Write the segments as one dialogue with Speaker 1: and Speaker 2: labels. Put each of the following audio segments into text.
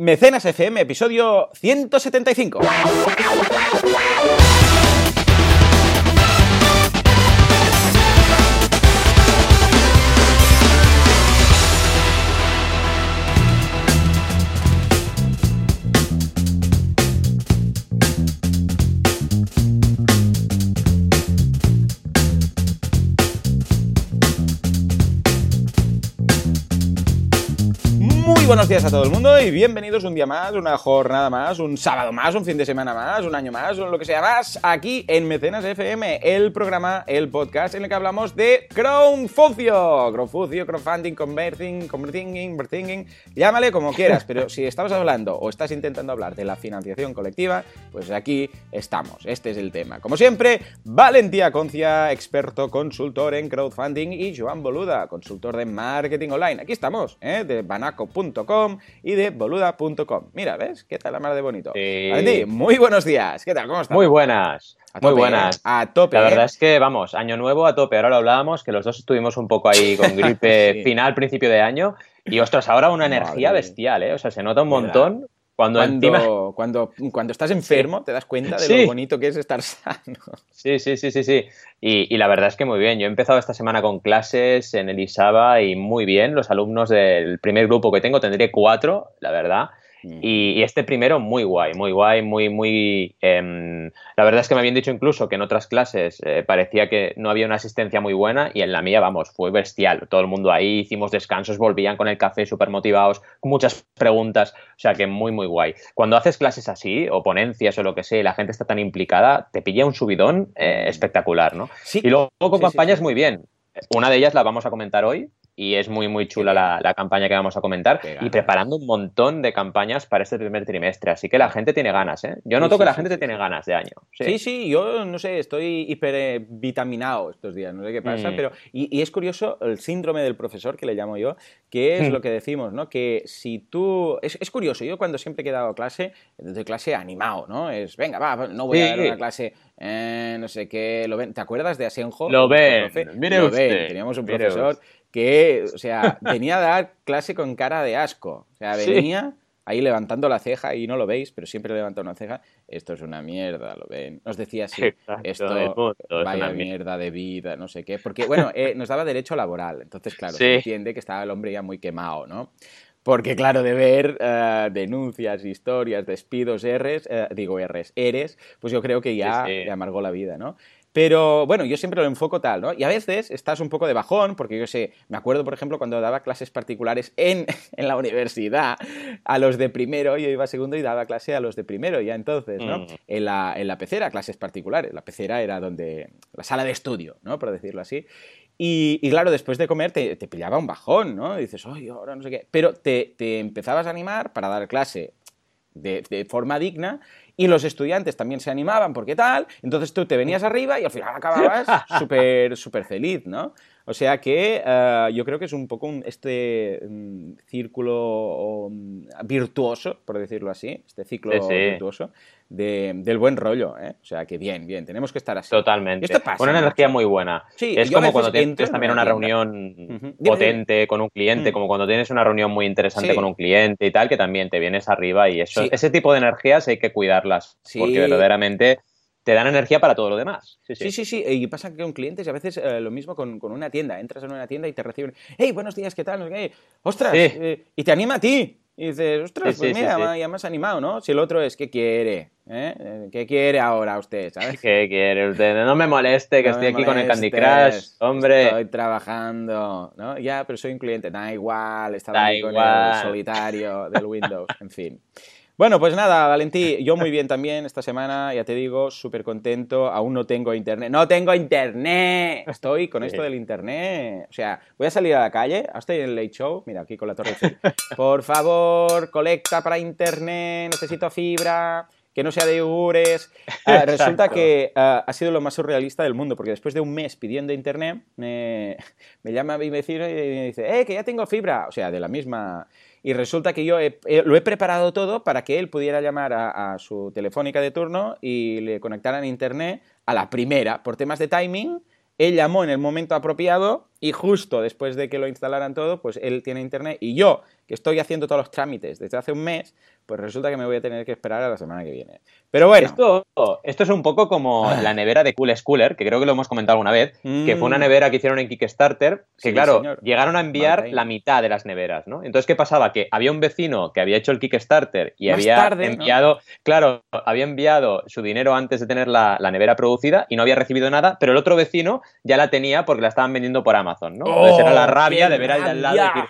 Speaker 1: Mecenas FM, episodio 175. Días a todo el mundo y bienvenidos un día más, una jornada más, un sábado más, un fin de semana más, un año más, lo que sea más, aquí en Mecenas FM, el programa, el podcast en el que hablamos de crowdfucio, crowdfucio, crowdfunding, converting, converting, llámale como quieras, pero si estamos hablando o estás intentando hablar de la financiación colectiva, pues aquí estamos, este es el tema. Como siempre, Valentía Concia, experto consultor en crowdfunding y Joan Boluda, consultor de marketing online. Aquí estamos, ¿eh? de banaco.com y de boluda.com. Mira, ¿ves? ¿Qué tal la mar de bonito?
Speaker 2: Sí.
Speaker 1: Muy buenos días. ¿Qué tal? ¿Cómo estás?
Speaker 2: Muy buenas.
Speaker 1: A
Speaker 2: Muy
Speaker 1: tope,
Speaker 2: buenas.
Speaker 1: ¿eh? A tope.
Speaker 2: La
Speaker 1: ¿eh?
Speaker 2: verdad es que, vamos, año nuevo a tope. Ahora lo hablábamos, que los dos estuvimos un poco ahí con gripe
Speaker 1: Sí.
Speaker 2: final, principio de año. Y ostras, ahora una energía bestial, ¿eh? O sea, se nota un montón cuando, encima.
Speaker 1: Cuando, cuando, estás enfermo te das cuenta de
Speaker 2: Sí.
Speaker 1: lo bonito que es estar sano.
Speaker 2: Sí, sí, sí, sí, sí. Y, y la verdad es que muy bien. Yo he empezado esta semana con clases en el ISABA y muy bien. Los alumnos del primer grupo que tengo tendré cuatro, la verdad. Y, y este primero muy guay, muy guay, muy, muy... em, la verdad es que me habían dicho incluso que en otras clases eh, parecía que no había una asistencia muy buena y en la mía, vamos, fue bestial. Todo el mundo ahí, hicimos descansos, volvían con el café súper motivados, muchas preguntas, o sea que muy, muy guay. Cuando haces clases así, o ponencias o lo que sea, y la gente está tan implicada, te pilla un subidón eh, espectacular, ¿no?
Speaker 1: Sí.
Speaker 2: Y luego con
Speaker 1: Sí, sí,
Speaker 2: campañas
Speaker 1: sí.
Speaker 2: muy bien. Una de ellas la vamos a comentar hoy y es muy, muy chula la, la campaña que vamos a comentar. Y preparando un montón de campañas para este primer trimestre. Así que la gente tiene ganas, ¿eh? Yo noto
Speaker 1: sí,
Speaker 2: que la
Speaker 1: sí,
Speaker 2: gente tiene ganas de año. Sí.
Speaker 1: Sí, yo no sé, estoy hipervitaminado estos días, no sé qué pasa,
Speaker 2: Mm.
Speaker 1: pero. Y, y es curioso el síndrome del profesor, que le llamo yo, que es
Speaker 2: Mm.
Speaker 1: lo que decimos, ¿no? Que si tú. Es, es curioso, yo cuando siempre he dado clase, doy clase animado, ¿no? Es, venga, va, no voy a dar una clase, eh, no sé qué, lo ven. ¿Te acuerdas de Asenjo?
Speaker 2: Lo ven, mire
Speaker 1: Lo ven.
Speaker 2: usted,
Speaker 1: Teníamos un profesor. Que, o sea, venía a dar clase con cara de asco. O sea,
Speaker 2: Sí.
Speaker 1: venía ahí levantando la ceja y no lo veis, pero siempre levanta una ceja. Esto es una mierda, lo ven. Nos decía así,
Speaker 2: Exacto,
Speaker 1: esto
Speaker 2: es
Speaker 1: vaya
Speaker 2: una mierda.
Speaker 1: de vida, no sé qué. Porque, bueno, eh, nos daba derecho laboral. Entonces, claro,
Speaker 2: Sí.
Speaker 1: se entiende que estaba el hombre ya muy quemado, ¿no? Porque, claro, de ver eh, denuncias, historias, despidos, Rs, eh, digo Rs, eres, pues yo creo que ya
Speaker 2: Sí, sí.
Speaker 1: le amargó la vida, ¿no? Pero bueno, yo siempre lo enfoco tal, ¿no? Y a veces estás un poco de bajón, porque yo sé, me acuerdo, por ejemplo, cuando daba clases particulares en, en la universidad a los de primero, yo iba a segundo y daba clase a los de primero, ya entonces, ¿no?
Speaker 2: Mm.
Speaker 1: En, la, en la pecera, clases particulares. La pecera era donde. la sala de estudio, ¿no? Por decirlo así. Y, y claro, después de comer te, te pillaba un bajón, ¿no? Y dices, oye, ahora no sé qué. Pero te, te empezabas a animar para dar clase de, de forma digna y los estudiantes también se animaban porque tal, entonces tú te venías arriba y al final acababas súper súper feliz, ¿no? O sea que eh, yo creo que es un poco un- este mm, círculo mm, virtuoso, por decirlo así, este ciclo
Speaker 2: Sí, sí.
Speaker 1: virtuoso de- del buen rollo, ¿eh? O sea que bien, bien, tenemos que estar así.
Speaker 2: Totalmente.
Speaker 1: Esto pasa
Speaker 2: una energía muy buena.
Speaker 1: Sí,
Speaker 2: es como cuando tienes
Speaker 1: en
Speaker 2: también
Speaker 1: una
Speaker 2: reunión.
Speaker 1: Dime,
Speaker 2: potente con un cliente,
Speaker 1: Mm.
Speaker 2: como cuando tienes una reunión muy interesante con un cliente y tal, que también te vienes arriba y eso, ese tipo de energías hay que cuidarlas,
Speaker 1: Sí.
Speaker 2: porque verdaderamente te dan energía para todo lo demás. Sí, sí.
Speaker 1: Sí, sí, sí. Y pasa que con clientes y a veces eh, lo mismo con, con una tienda. Entras en una tienda y te reciben, hey, buenos días, ¿qué tal? Qué. Ostras,
Speaker 2: Sí.
Speaker 1: eh, y te anima a ti. Y dices, ostras, pues mira, ya me has animado, ¿no? Si el otro es, ¿qué quiere? ¿Eh? ¿Qué quiere ahora usted? ¿Sabes?
Speaker 2: ¿Qué quiere usted? No me moleste que
Speaker 1: No
Speaker 2: estoy aquí con el Candy Crush, hombre.
Speaker 1: Estoy trabajando, ¿no? Ya, pero soy un cliente. Da igual, estaba
Speaker 2: Da
Speaker 1: aquí con el solitario del Windows, en fin. Bueno, pues nada, Valentí, yo muy bien también esta semana, ya te digo, súper contento. Aún no tengo internet. ¡No tengo internet! Estoy con esto del internet. O sea, voy a salir a la calle, estoy en el Late Show, mira, aquí con la Torre Eiffel. Por favor, colecta para internet, necesito fibra que no sea de yogures. Ah, resulta que ah, ha sido lo más surrealista del mundo, porque después de un mes pidiendo internet, me, me llama mi vecino y me dice, ¡eh, que ya tengo fibra! O sea, de la misma... Y resulta que yo lo he preparado todo para que él pudiera llamar a, a su telefónica de turno y le conectaran internet a la primera. Por temas de timing, él llamó en el momento apropiado y justo después de que lo instalaran todo, pues él tiene internet y yo, que estoy haciendo todos los trámites desde hace un mes, pues resulta que me voy a tener que esperar a la semana que viene. Pero bueno.
Speaker 2: Esto, esto es un poco como
Speaker 1: Ah.
Speaker 2: la nevera de Cool Schooler, que creo que lo hemos comentado alguna vez, que fue una
Speaker 1: Mm.
Speaker 2: nevera que hicieron en Kickstarter, que
Speaker 1: Sí,
Speaker 2: claro,
Speaker 1: señor.
Speaker 2: llegaron a enviar la mitad de las neveras, ¿no? Entonces, ¿qué pasaba? Que había un vecino que había hecho el Kickstarter y
Speaker 1: Más
Speaker 2: había
Speaker 1: tarde, ¿no?
Speaker 2: enviado, claro, había enviado su dinero antes de tener la, la nevera producida y no había recibido nada, pero el otro vecino ya la tenía porque la estaban vendiendo por Amazon, ¿no? Entonces era la
Speaker 1: ¡Oh,
Speaker 2: rabia de ver al de al lado y decir,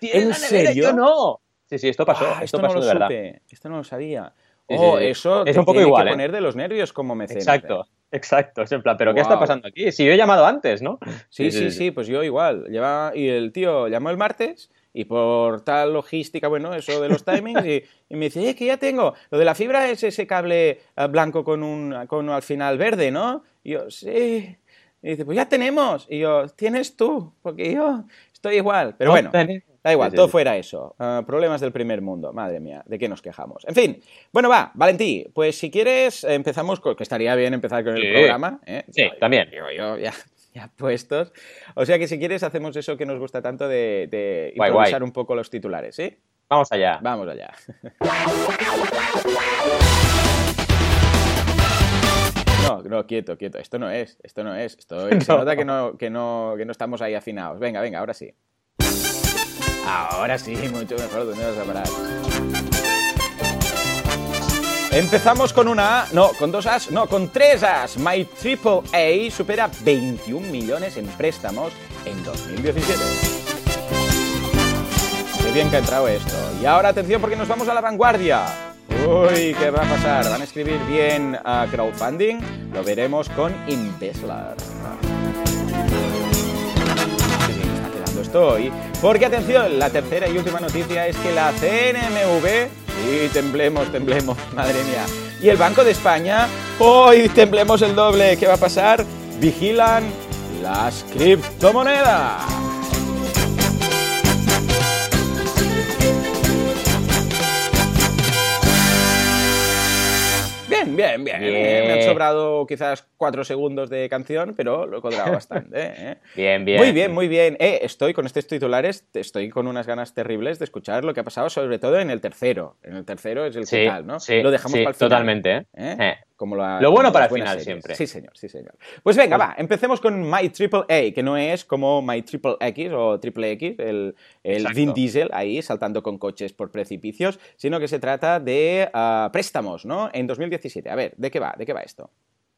Speaker 2: ¿tienes
Speaker 1: ¿En serio?
Speaker 2: yo no. Sí, sí, esto pasó,
Speaker 1: Ah,
Speaker 2: esto,
Speaker 1: esto
Speaker 2: pasó
Speaker 1: no lo
Speaker 2: de verdad.
Speaker 1: supe, esto no lo sabía.
Speaker 2: Sí,
Speaker 1: oh,
Speaker 2: sí,
Speaker 1: eso
Speaker 2: Es
Speaker 1: te
Speaker 2: un poco
Speaker 1: tiene
Speaker 2: igual,
Speaker 1: que
Speaker 2: ¿eh?
Speaker 1: poner de los nervios como mecenas.
Speaker 2: Exacto,
Speaker 1: ¿eh?
Speaker 2: exacto. Es en plan, ¿pero qué está pasando aquí? Si yo he llamado antes, ¿no?
Speaker 1: Sí, sí, sí, pues yo igual. Lleva, y el tío llamó el martes y por tal logística, bueno, eso de los timings, y, y me dice, eh, que ya tengo. Lo de la fibra es ese cable eh, blanco con un con al final verde, ¿no? Y yo, sí. Y dice, pues ya tenemos. Y yo, tienes tú, porque yo estoy igual. Pero
Speaker 2: No
Speaker 1: bueno, da igual,
Speaker 2: Sí, sí,
Speaker 1: todo fuera eso. Ah, problemas del primer mundo, madre mía, ¿de qué nos quejamos? En fin, bueno, va, Valentí, pues si quieres empezamos, con, que estaría bien empezar con el programa. ¿eh?
Speaker 2: Sí, también.
Speaker 1: Digo yo, ya, ya puestos. O sea que si quieres hacemos eso que nos gusta tanto de, de
Speaker 2: Guay,
Speaker 1: improvisar
Speaker 2: guay.
Speaker 1: un poco los titulares, ¿sí?
Speaker 2: Vamos allá.
Speaker 1: Vamos allá. No, no, quieto, quieto. Esto no es, esto no es. Esto se
Speaker 2: No.
Speaker 1: nota que no, que, no, que no estamos ahí afinados. Venga, venga, ahora sí. Ahora sí, mucho mejor. ¿Dónde vas a parar? Empezamos con una A, no, con dos As, no, con tres As. My Triple A supera 21 millones en préstamos en 2017. Qué bien que ha entrado esto. Y ahora atención porque nos vamos a la vanguardia. Uy, ¿qué va a pasar? ¿Van a escribir bien a crowdfunding? Lo veremos con Inveslar. Qué. Porque atención, la tercera y última noticia es que la CNMV, y temblemos, temblemos, madre mía, y el Banco de España, hoy temblemos el doble, ¿qué va a pasar? Vigilan las criptomonedas. Bien, bien, bien,
Speaker 2: Bien.
Speaker 1: Me han sobrado quizás cuatro segundos de canción, pero lo he cuadrado bastante. ¿eh?
Speaker 2: Bien, bien.
Speaker 1: Muy bien, muy bien. Eh, estoy con estos titulares, estoy con unas ganas terribles de escuchar lo que ha pasado, sobre todo en el tercero. En el tercero es el
Speaker 2: Sí,
Speaker 1: tal, ¿no?
Speaker 2: sí,
Speaker 1: lo dejamos
Speaker 2: sí,
Speaker 1: para el final.
Speaker 2: totalmente, ¿eh?
Speaker 1: Como la-
Speaker 2: Lo bueno
Speaker 1: como
Speaker 2: para el final
Speaker 1: series.
Speaker 2: siempre.
Speaker 1: Sí, señor, sí, señor. Pues venga, va, empecemos con My Triple A, que no es como My Triple X o Triple X, el, el. Vin Diesel ahí saltando con coches por precipicios, sino que se trata de ah, préstamos, ¿no? En 2017. A ver, ¿de qué va? ¿De qué va esto?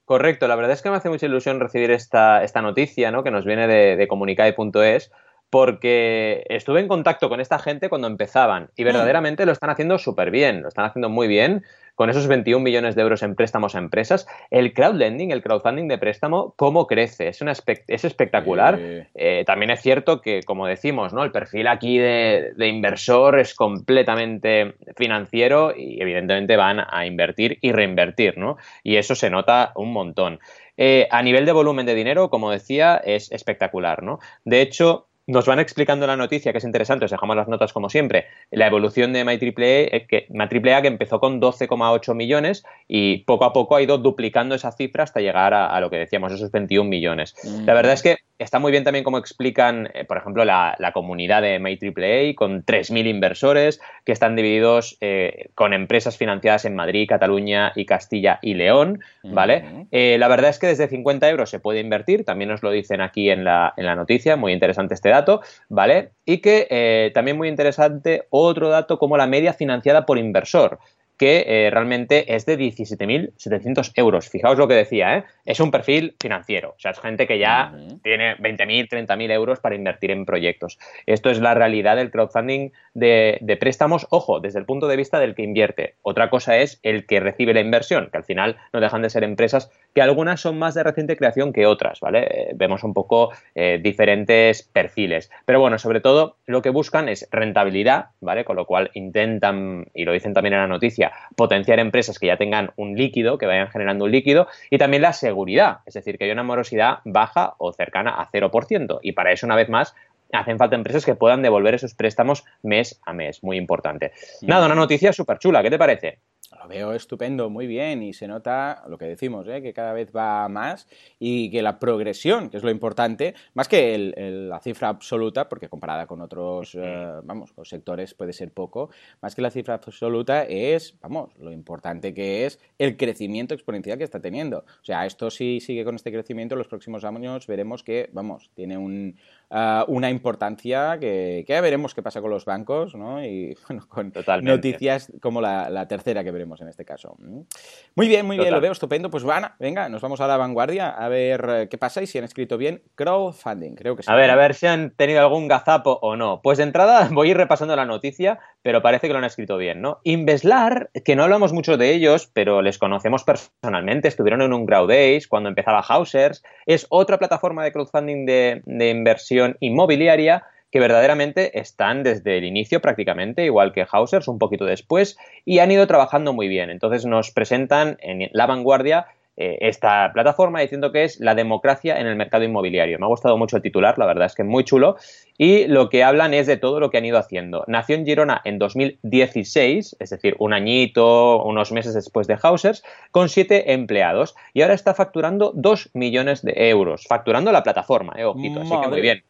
Speaker 2: Correcto, la verdad es que me hace mucha ilusión recibir esta, esta noticia, ¿no? Que nos viene de, de comunicae.es, porque estuve en contacto con esta gente cuando empezaban y verdaderamente lo están haciendo súper bien, lo están haciendo muy bien, con esos 21 millones de euros en préstamos a empresas. El crowdlending, el crowdfunding de préstamo, ¿cómo crece? Es, una es espectacular.
Speaker 1: Eh,
Speaker 2: Eh, también es cierto que, como decimos, ¿no? El perfil aquí de, de inversor es completamente financiero y evidentemente van a invertir y reinvertir, ¿no? Y eso se nota un montón. Eh, a nivel de volumen de dinero, como decía, es espectacular, ¿no? De hecho, nos van explicando la noticia, que es interesante, os dejamos las notas como siempre, la evolución de MyAAA, eh, que, MyAAA que empezó con 12,8 millones y poco a poco ha ido duplicando esa cifra hasta llegar a, a lo que decíamos, esos 21 millones. La verdad es que está muy bien también como explican, eh, por ejemplo, la, la comunidad de MyAAA con 3.000 inversores que están divididos eh, con empresas financiadas en Madrid, Cataluña y Castilla y León, ¿vale? Eh, la verdad es que desde 50 euros se puede invertir, también nos lo dicen aquí en la, en la noticia, muy interesante este dato, ¿vale? Y que también muy interesante otro dato como la media financiada por inversor que eh, realmente es de 17.700 euros. Fijaos lo que decía, ¿eh? Es un perfil financiero, o sea, es gente que ya tiene 20.000, 30.000 euros para invertir en proyectos. Esto es la realidad del crowdfunding de, de préstamos, ojo, desde el punto de vista del que invierte. Otra cosa es el que recibe la inversión, que al final no dejan de ser empresas que algunas son más de reciente creación que otras, ¿vale? Eh, vemos un poco eh, diferentes perfiles. Pero bueno, sobre todo lo que buscan es rentabilidad, ¿vale? Con lo cual intentan, y lo dicen también en la noticia, potenciar empresas que ya tengan un líquido, que vayan generando un líquido, y también la seguridad, es decir, que haya una morosidad baja o cercana a 0%. Y para eso, una vez más, hacen falta empresas que puedan devolver esos préstamos mes a mes, muy importante. Nada, una noticia súper chula, ¿qué te parece?
Speaker 1: Lo veo estupendo, muy bien, y se nota lo que decimos, ¿eh? que cada vez va más y que la progresión, que es lo importante, más que la cifra absoluta, porque comparada con otros, eh, vamos, con sectores puede ser poco, más que la cifra absoluta es, vamos, lo importante que es el crecimiento exponencial que está teniendo. O sea, esto si sigue con este crecimiento, en los próximos años veremos que, vamos, tiene un, uh, una importancia que, que, ya veremos qué pasa con los bancos, ¿no? Y bueno, con noticias como la, la tercera que veremos en este caso. Mm. Muy bien, muy bien, lo veo estupendo. Pues van, venga, nos vamos a la vanguardia a ver eh, qué pasa y si han escrito bien crowdfunding. Creo que sí.
Speaker 2: A ver, a ver si han tenido algún gazapo o no. Pues de entrada voy a ir repasando la noticia, pero parece que lo han escrito bien, ¿no? Inveslar, que no hablamos mucho de ellos, pero les conocemos personalmente, estuvieron en un Crowd Days cuando empezaba Hausers, es otra plataforma de crowdfunding de, de inversión inmobiliaria que verdaderamente están desde el inicio prácticamente, igual que Hausers, un poquito después, y han ido trabajando muy bien. Entonces nos presentan en la vanguardia eh, esta plataforma diciendo que es la democracia en el mercado inmobiliario. Me ha gustado mucho el titular, la verdad es que es muy chulo. Y lo que hablan es de todo lo que han ido haciendo. Nació en Girona en 2016, es decir, un añito, unos meses después de Hausers, con siete empleados. Y ahora está facturando dos millones de euros. Facturando la plataforma, eh, ojito, así que muy bien.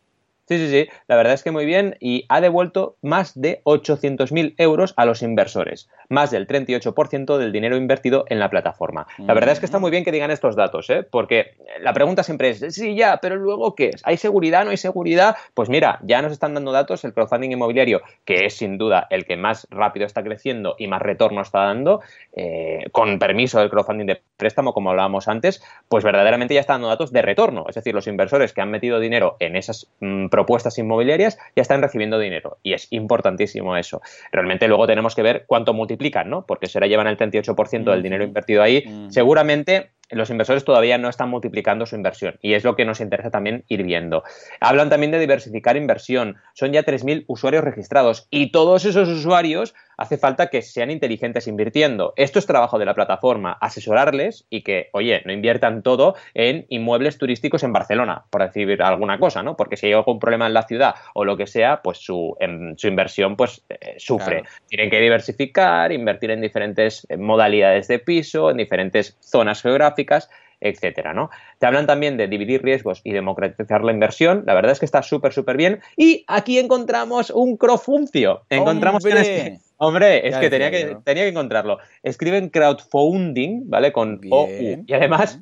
Speaker 2: Sí, sí, sí, la verdad es que muy bien y ha devuelto más de 800.000 euros a los inversores, más del 38% del dinero invertido en la plataforma. La verdad es que está muy bien que digan estos datos, ¿eh? porque la pregunta siempre es, sí, ya, pero luego ¿qué? ¿Hay seguridad? ¿No hay seguridad? Pues mira, ya nos están dando datos el crowdfunding inmobiliario, que es sin duda el que más rápido está creciendo y más retorno está dando, eh, con permiso del crowdfunding de préstamo, como hablábamos antes, pues verdaderamente ya está dando datos de retorno. Es decir, los inversores que han metido dinero en esas... Mm, propuestas inmobiliarias ya están recibiendo dinero. Y es importantísimo eso. Realmente luego tenemos que ver cuánto multiplican, ¿no? Porque si ahora llevan el 38% del dinero invertido ahí, seguramente los inversores todavía no están multiplicando su inversión y es lo que nos interesa también ir viendo. Hablan también de diversificar inversión. Son ya 3.000 usuarios registrados y todos esos usuarios hace falta que sean inteligentes invirtiendo. Esto es trabajo de la plataforma, asesorarles y que, oye, no inviertan todo en inmuebles turísticos en Barcelona, por decir alguna cosa, ¿no? Porque si hay algún problema en la ciudad o lo que sea, pues su, en, su inversión pues eh, sufre. Tienen que diversificar, invertir en diferentes eh, modalidades de piso, en diferentes zonas geográficas etcétera, ¿no? Te hablan también de dividir riesgos y democratizar la inversión. La verdad es que está súper, súper bien. Y aquí encontramos un crofuncio. Encontramos
Speaker 1: ¡Hombre!
Speaker 2: Hombre, es que tenía, que tenía que encontrarlo. Escriben crowdfunding, ¿vale? Con O -U. Y además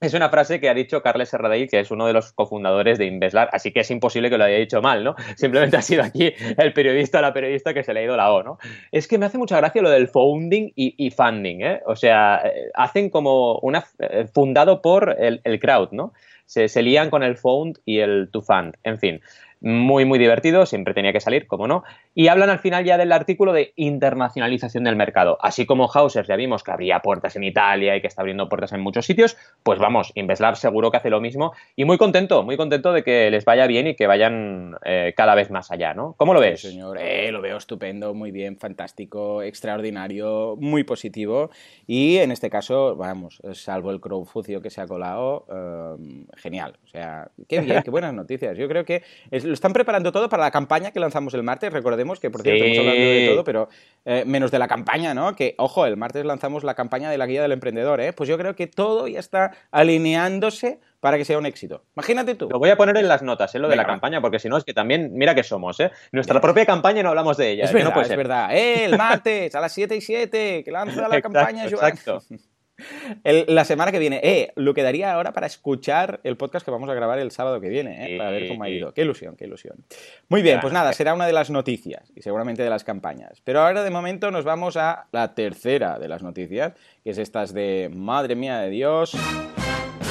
Speaker 2: es una frase que ha dicho Carles Serradell, que es uno de los cofundadores de Inveslar, así que es imposible que lo haya dicho mal, ¿no? Simplemente ha sido aquí el periodista o la periodista que se le ha ido la O, ¿no? Es que me hace mucha gracia lo del founding y, funding, ¿eh? O sea, eh, hacen como una... Eh, fundado por el, crowd, ¿no? Se, se, lían con el found y el to fund, en fin muy, muy divertido, siempre tenía que salir, como no. Y hablan al final ya del artículo de internacionalización del mercado. Así como Hausers ya vimos que abría puertas en Italia y que está abriendo puertas en muchos sitios, pues vamos, Inveslar seguro que hace lo mismo. Y muy contento, muy contento de que les vaya bien y que vayan eh, cada vez más allá, ¿no? ¿Cómo lo ves?
Speaker 1: Sí, señor, eh, lo veo estupendo, muy bien, fantástico, extraordinario, muy positivo. Y en este caso, vamos, salvo el crowfucio que se ha colado, eh, genial. O sea, qué bien, qué buenas noticias. Yo creo que es lo están preparando todo para la campaña que lanzamos el martes. Recordemos que, por cierto, hemos hablado de todo, pero eh, menos de la campaña, ¿no? Que, ojo, el martes lanzamos la campaña de la guía del emprendedor, ¿eh? Pues yo creo que todo ya está alineándose para que sea un éxito. Imagínate tú.
Speaker 2: Lo voy a poner en las notas, ¿eh? lo de la campaña, porque si no es que también, mira que somos, ¿eh? Nuestra propia campaña no hablamos de ella.
Speaker 1: Es verdad, es verdad. ¡Eh, el martes a las 7 y 7, que lanza la campaña,
Speaker 2: Exacto.
Speaker 1: La semana que viene. Eh, lo quedaría ahora para escuchar el podcast que vamos a grabar el sábado que viene, eh, para ver cómo ha ido. Qué ilusión, qué ilusión. Muy bien, pues nada, será una de las noticias y seguramente de las campañas. Pero ahora de momento nos vamos a la tercera de las noticias, que es estas de Madre mía de Dios.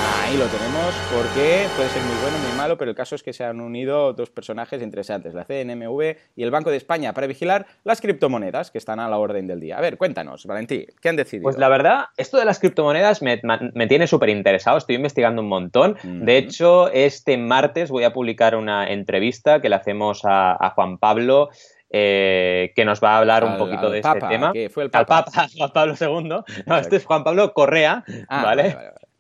Speaker 1: Ahí lo tenemos, porque puede ser muy bueno, muy malo, pero el caso es que se han unido dos personajes interesantes, la CNMV y el Banco de España, para vigilar las criptomonedas que están a la orden del día. A ver, cuéntanos, Valentín, ¿qué han decidido?
Speaker 2: Pues la verdad, esto de las criptomonedas me, tiene súper interesado, estoy investigando un montón. De hecho, este martes voy a publicar una entrevista que le hacemos a, Juan Pablo. Eh, que nos va a hablar un poquito de este tema.
Speaker 1: fue el Papa?
Speaker 2: Al Papa, Juan Pablo II. No, este es Juan Pablo Correa, ah, ¿vale?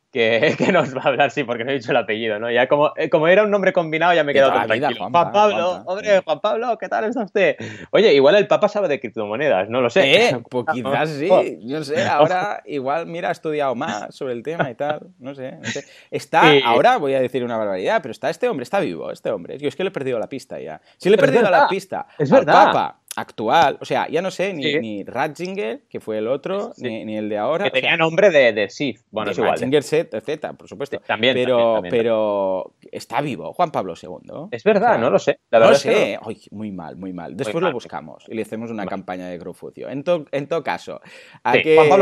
Speaker 2: que, nos va a hablar, sí, porque no he dicho el apellido, ¿no? Ya como, eh, como era un nombre combinado, ya me he quedado tranquilo. Juan, Pablo, hombre, Juan Pablo, ¿qué tal está usted? Oye, igual el Papa sabe de criptomonedas, no lo sé.
Speaker 1: Eh, pues quizás sí, no sé, ahora igual, mira, ha estudiado más sobre el tema y tal, no sé, Está, ahora voy a decir una barbaridad, pero está este hombre, está vivo, este hombre. Yo es que le he perdido la pista ya. Si le he perdido la pista
Speaker 2: es verdad.
Speaker 1: Papa, actual. O sea, ya no sé ni, ni Ratzinger, que fue el otro, ni, el de ahora.
Speaker 2: Que tenía nombre de, de Sith. Bueno, es igual.
Speaker 1: Ratzinger Z, por supuesto.
Speaker 2: también,
Speaker 1: pero, pero está vivo, Juan Pablo II.
Speaker 2: Es verdad, no lo sé.
Speaker 1: La no lo sé. muy mal, muy mal. Después lo buscamos y le hacemos una campaña de crowdfunding. En, en todo caso,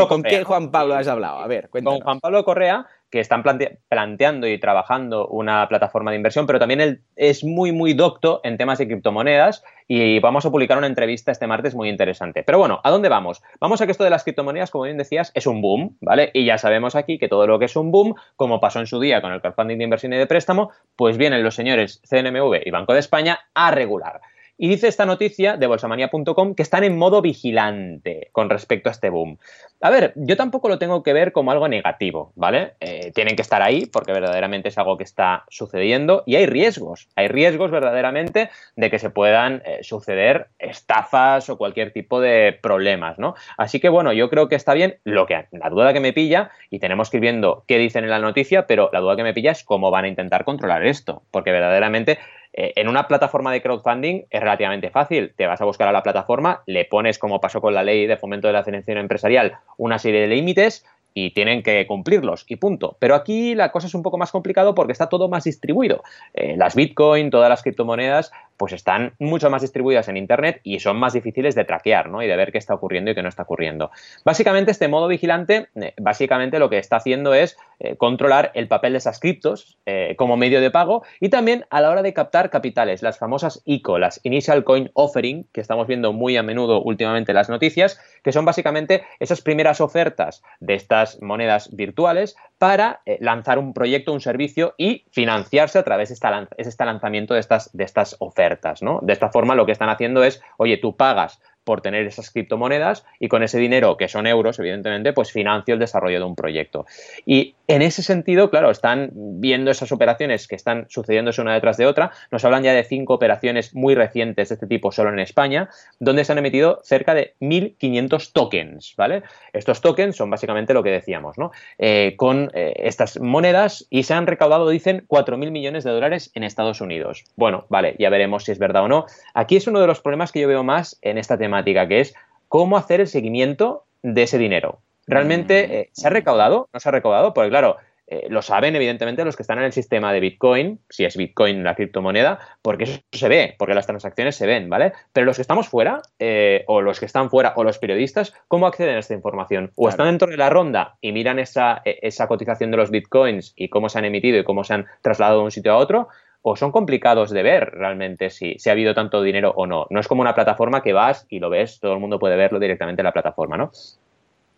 Speaker 1: ¿con qué Juan Pablo has hablado? A ver, cuéntanos.
Speaker 2: Con Juan Pablo Correa que están planteando y trabajando una plataforma de inversión, pero también él es muy, muy docto en temas de criptomonedas y vamos a publicar una entrevista este martes muy interesante. Pero bueno, ¿a dónde vamos? Vamos a que esto de las criptomonedas, como bien decías, es un boom, ¿vale? Y ya sabemos aquí que todo lo que es un boom, como pasó en su día con el crowdfunding de inversión y de préstamo, pues vienen los señores CNMV y Banco de España a regular. Y dice esta noticia de bolsamania.com que están en modo vigilante con respecto a este boom. A ver, yo tampoco lo tengo que ver como algo negativo, ¿vale? Eh, tienen que estar ahí porque verdaderamente es algo que está sucediendo y hay riesgos, hay riesgos verdaderamente de que se puedan eh, suceder estafas o cualquier tipo de problemas, ¿no? Así que bueno, yo creo que está bien. Lo que la duda que me pilla y tenemos que ir viendo qué dicen en la noticia, pero la duda que me pilla es cómo van a intentar controlar esto, porque verdaderamente eh, en una plataforma de crowdfunding es relativamente fácil. Te vas a buscar a la plataforma, le pones, como pasó con la ley de fomento de la financiación empresarial, una serie de límites y tienen que cumplirlos y punto. Pero aquí la cosa es un poco más complicado porque está todo más distribuido. Eh, las Bitcoin, todas las criptomonedas, pues están mucho más distribuidas en Internet y son más difíciles de traquear ¿no? y de ver qué está ocurriendo y qué no está ocurriendo. Básicamente este modo vigilante, eh, básicamente lo que está haciendo es eh, controlar el papel de esas criptos como medio de pago y también a la hora de captar capitales, las famosas ICO, las Initial Coin Offering, que estamos viendo muy a menudo últimamente en las noticias, que son básicamente esas primeras ofertas de estas monedas virtuales para eh, lanzar un proyecto, un servicio y financiarse a través de este lanzamiento de estas, de estas ofertas. ¿no? De esta forma lo que están haciendo es, oye, tú pagas por tener esas criptomonedas y con ese dinero, que son euros, evidentemente, pues financio el desarrollo de un proyecto. Y en ese sentido, claro, están viendo esas operaciones que están sucediéndose una detrás de otra. Nos hablan ya de cinco operaciones muy recientes de este tipo solo en España, donde se han emitido cerca de 1.500 tokens, ¿vale? Estos tokens son básicamente lo que decíamos, ¿no? Eh, con eh, estas monedas y se han recaudado, dicen, 4.000 millones de dólares en Estados Unidos. Bueno, vale, ya veremos si es verdad o no. Aquí es uno de los problemas que yo veo más en esta tema que es cómo hacer el seguimiento de ese dinero. ¿Realmente mm. eh, se ha recaudado? ¿No se ha recaudado? Porque claro, eh, lo saben evidentemente los que están en el sistema de Bitcoin, si es Bitcoin la criptomoneda, porque eso se ve, porque las transacciones se ven, ¿vale? Pero los que estamos fuera, eh, o los que están fuera, o los periodistas, ¿cómo acceden a esta información? O están dentro de la ronda y miran esa, e, esa cotización de los Bitcoins y cómo se han emitido y cómo se han trasladado de un sitio a otro, o son complicados de ver realmente si, si, ha habido tanto dinero o no. No es como una plataforma que vas y lo ves, todo el mundo puede verlo directamente en la plataforma, ¿no?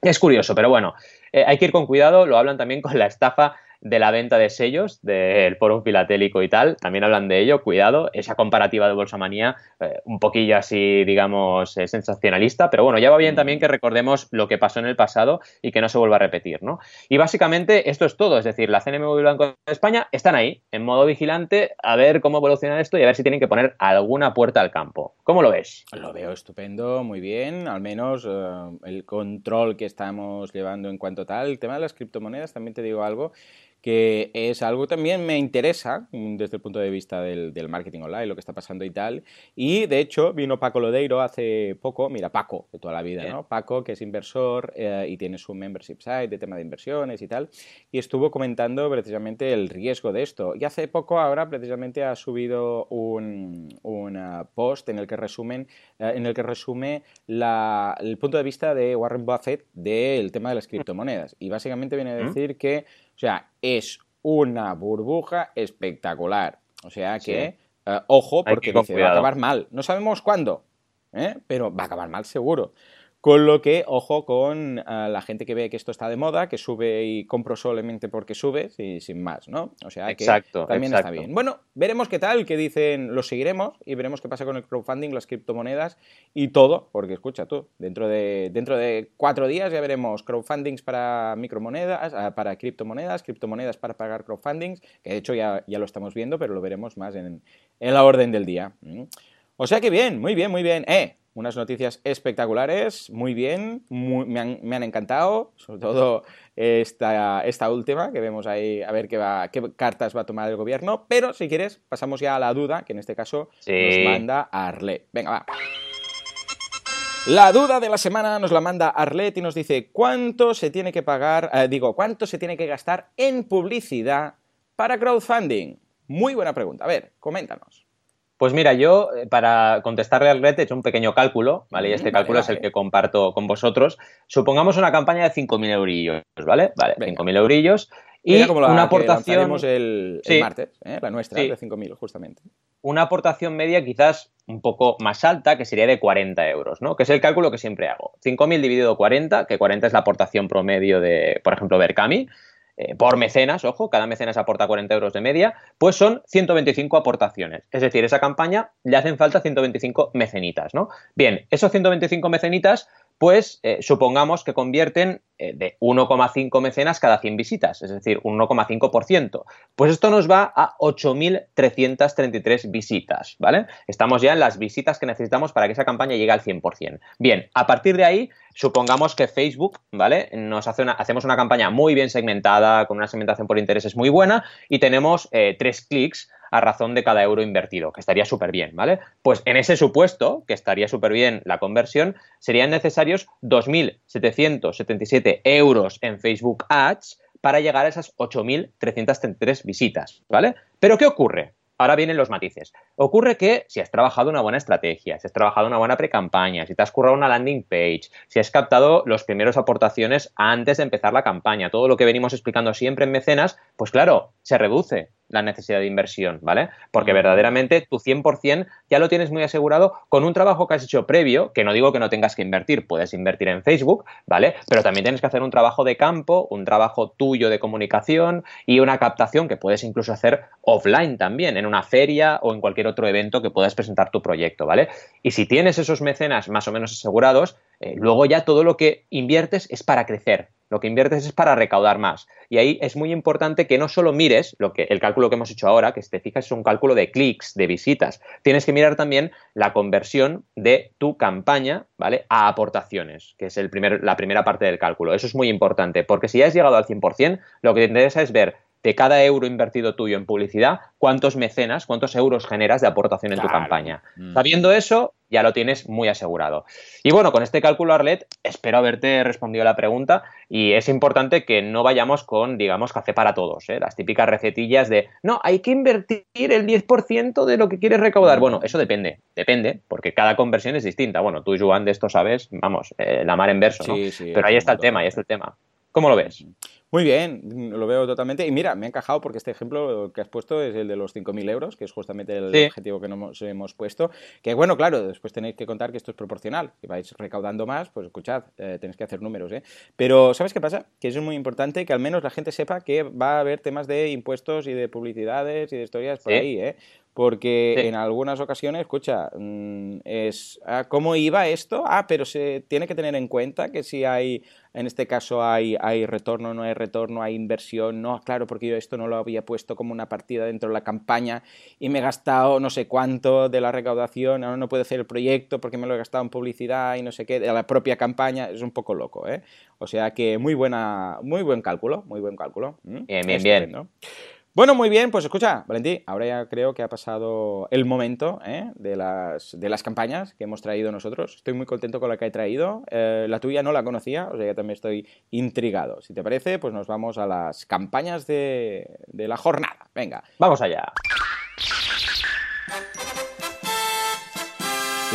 Speaker 2: Es curioso, pero bueno, eh, hay que ir con cuidado, lo hablan también con la estafa de la venta de sellos del foro filatélico y tal, también hablan de ello, cuidado, esa comparativa de Bolsa Manía, eh, un poquillo así, digamos, eh, sensacionalista, pero bueno, ya va bien mm. también que recordemos lo que pasó en el pasado y que no se vuelva a repetir, ¿no? Y básicamente esto es todo, es decir, la CNMV y Banco de España están ahí, en modo vigilante, a ver cómo evoluciona esto y a ver si tienen que poner alguna puerta al campo. ¿Cómo lo ves?
Speaker 1: Lo veo estupendo, muy bien, al menos eh, el control que estamos llevando en cuanto tal, el tema de las criptomonedas, también te digo algo, que es algo que también me interesa mm, desde el punto de vista del, marketing online, lo que está pasando y tal. Y de hecho vino Paco Lodeiro hace poco, mira, Paco de toda la vida, ¿no? Paco, que es inversor eh, y tiene su membership site de tema de inversiones y tal, y estuvo comentando precisamente el riesgo de esto. Y hace poco ahora precisamente ha subido un, post en el que resumen, eh, en el que resume el punto de vista de Warren Buffett del tema de las criptomonedas. Y básicamente viene a ¿Mm? decir que o sea, es una burbuja espectacular. O sea que, eh, ojo, porque va a acabar mal. No sabemos cuándo, ¿eh? pero va a acabar mal seguro. Con lo que, ojo con uh, la gente que ve que esto está de moda, que sube y compro solamente porque sube, y sin más, ¿no? O sea que
Speaker 2: exacto,
Speaker 1: también
Speaker 2: exacto.
Speaker 1: está bien. Bueno, veremos qué tal, qué dicen, lo seguiremos y veremos qué pasa con el crowdfunding, las criptomonedas y todo, porque escucha tú, dentro de, dentro de cuatro días ya veremos crowdfundings para micromonedas, uh, para criptomonedas, criptomonedas para pagar crowdfundings, que de hecho ya, ya lo estamos viendo, pero lo veremos más en, en la orden del día. ¿Mm? O sea que bien, muy bien, muy bien. Eh, unas noticias espectaculares, muy bien, muy, me, han, me, han, encantado, sobre todo esta, esta, última, que vemos ahí a ver qué, va, qué, cartas va a tomar el gobierno, pero si quieres pasamos ya a la duda, que en este caso
Speaker 2: sí.
Speaker 1: nos manda Arlet. Venga, va. La duda de la semana nos la manda Arlet y nos dice cuánto se tiene que pagar, eh, digo, cuánto se tiene que gastar en publicidad para crowdfunding. Muy buena pregunta. A ver, coméntanos.
Speaker 2: Pues mira, yo eh, para contestarle al red he hecho un pequeño cálculo, ¿vale? Y este vale, cálculo vale. es el que comparto con vosotros. Supongamos una campaña de 5.000 eurillos, ¿vale? Vale, 5.000 eurillos. Y
Speaker 1: como la
Speaker 2: una aportación.
Speaker 1: el,
Speaker 2: sí.
Speaker 1: el martes, ¿eh? la nuestra,
Speaker 2: Sí.
Speaker 1: de 5.000, justamente.
Speaker 2: Una aportación media quizás un poco más alta, que sería de 40 euros, ¿no? Que es el cálculo que siempre hago. 5.000 dividido 40, que 40 es la aportación promedio de, por ejemplo, Berkami. Eh, por mecenas, ojo, cada mecenas aporta 40 euros de media, pues son 125 aportaciones. Es decir, esa campaña le hacen falta 125 mecenitas, ¿no? Bien, esos 125 mecenitas, pues eh, supongamos que convierten eh, de 1,5 mecenas cada 100 visitas, es decir, un 1,5%. Pues esto nos va a 8.333 visitas, ¿vale? Estamos ya en las visitas que necesitamos para que esa campaña llegue al 100%. Bien, a partir de ahí, supongamos que Facebook, ¿vale? Nos hace una, hacemos una campaña muy bien segmentada, con una segmentación por intereses muy buena y tenemos eh, tres clics a razón de cada euro invertido, que estaría súper bien, ¿vale? Pues en ese supuesto, que estaría súper bien la conversión, serían necesarios 2.777 euros en Facebook Ads para llegar a esas 8.333 visitas, ¿vale? Pero ¿qué ocurre? Ahora vienen los matices. Ocurre que si has trabajado una buena estrategia, si has trabajado una buena pre-campaña, si te has currado una landing page, si has captado los primeros aportaciones antes de empezar la campaña, todo lo que venimos explicando siempre en mecenas, pues claro, se reduce la necesidad de inversión, ¿vale? Porque verdaderamente tu 100% ya lo tienes muy asegurado con un trabajo que has hecho previo, que no digo que no tengas que invertir, puedes invertir en Facebook, ¿vale? Pero también tienes que hacer un trabajo de campo, un trabajo tuyo de comunicación y una captación que puedes incluso hacer offline también, en una feria o en cualquier otro evento que puedas presentar tu proyecto, ¿vale? Y si tienes esos mecenas más o menos asegurados, eh, luego ya todo lo que inviertes es para crecer, lo que inviertes es para recaudar más. Y ahí es muy importante que no solo mires lo que, el cálculo que hemos hecho ahora, que si te fijas es un cálculo de clics, de visitas. Tienes que mirar también la conversión de tu campaña, ¿vale? A aportaciones, que es el primer, la primera parte del cálculo. Eso es muy importante, porque si ya has llegado al 100%, lo que te interesa es ver de cada euro invertido tuyo en publicidad, cuántos mecenas, cuántos euros generas de aportación en
Speaker 1: Claro.
Speaker 2: tu campaña.
Speaker 1: Mm.
Speaker 2: Sabiendo eso, ya lo tienes muy asegurado. Y bueno, con este cálculo, Arlet, espero haberte respondido la pregunta y es importante que no vayamos con, digamos, café para todos, ¿eh? las típicas recetillas de, no, hay que invertir el 10% de lo que quieres recaudar. Bueno, eso depende, depende, porque cada conversión es distinta. Bueno, tú, Joan, de esto sabes, vamos, eh, la mar en verso, ¿no?
Speaker 1: Sí, sí,
Speaker 2: Pero ahí está el tema, ahí está el tema. ¿Cómo lo ves?
Speaker 1: Muy bien, lo veo totalmente. Y mira, me ha encajado porque este ejemplo que has puesto es el de los 5.000 euros, que es justamente el
Speaker 2: Sí.
Speaker 1: objetivo que nos hemos puesto. Que bueno, claro, después tenéis que contar que esto es proporcional. Si vais recaudando más, pues escuchad, eh, tenéis que hacer números. ¿eh? Pero ¿sabes qué pasa? Que eso es muy importante que al menos la gente sepa que va a haber temas de impuestos y de publicidades y de historias por
Speaker 2: Sí.
Speaker 1: ahí, ¿eh? Porque
Speaker 2: Sí.
Speaker 1: en algunas ocasiones, escucha, mm, es ah, ¿cómo iba esto? Ah, pero se tiene que tener en cuenta que si hay, en este caso hay, hay retorno, no hay retorno, hay inversión, no, claro, porque yo esto no lo había puesto como una partida dentro de la campaña y me he gastado no sé cuánto de la recaudación, ahora no puedo hacer el proyecto porque me lo he gastado en publicidad y no sé qué, de la propia campaña, es un poco loco, ¿eh? O sea que muy buena, muy buen cálculo, muy buen cálculo. ¿Mm?
Speaker 2: Bien, bien, bien.
Speaker 1: Bueno, muy bien, pues escucha, Valentín, ahora ya creo que ha pasado el momento ¿eh? de, las, de las campañas que hemos traído nosotros. Estoy muy contento con la que he traído. Eh, la tuya no la conocía, o sea, ya también estoy intrigado. Si te parece, pues nos vamos a las campañas de, de la jornada. Venga.
Speaker 2: Vamos allá.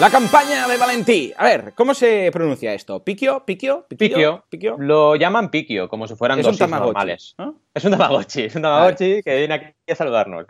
Speaker 1: La campaña de Valentí. A ver, ¿cómo se pronuncia esto? ¿Piquio? ¿Piquio?
Speaker 2: Piquio.
Speaker 1: ¿Piquio?
Speaker 2: Lo llaman piquio, como si fueran
Speaker 1: Es
Speaker 2: dosis normales.
Speaker 1: ¿no?
Speaker 2: Es un Tamagotchi, es un Tamagotchi que viene aquí a saludarnos.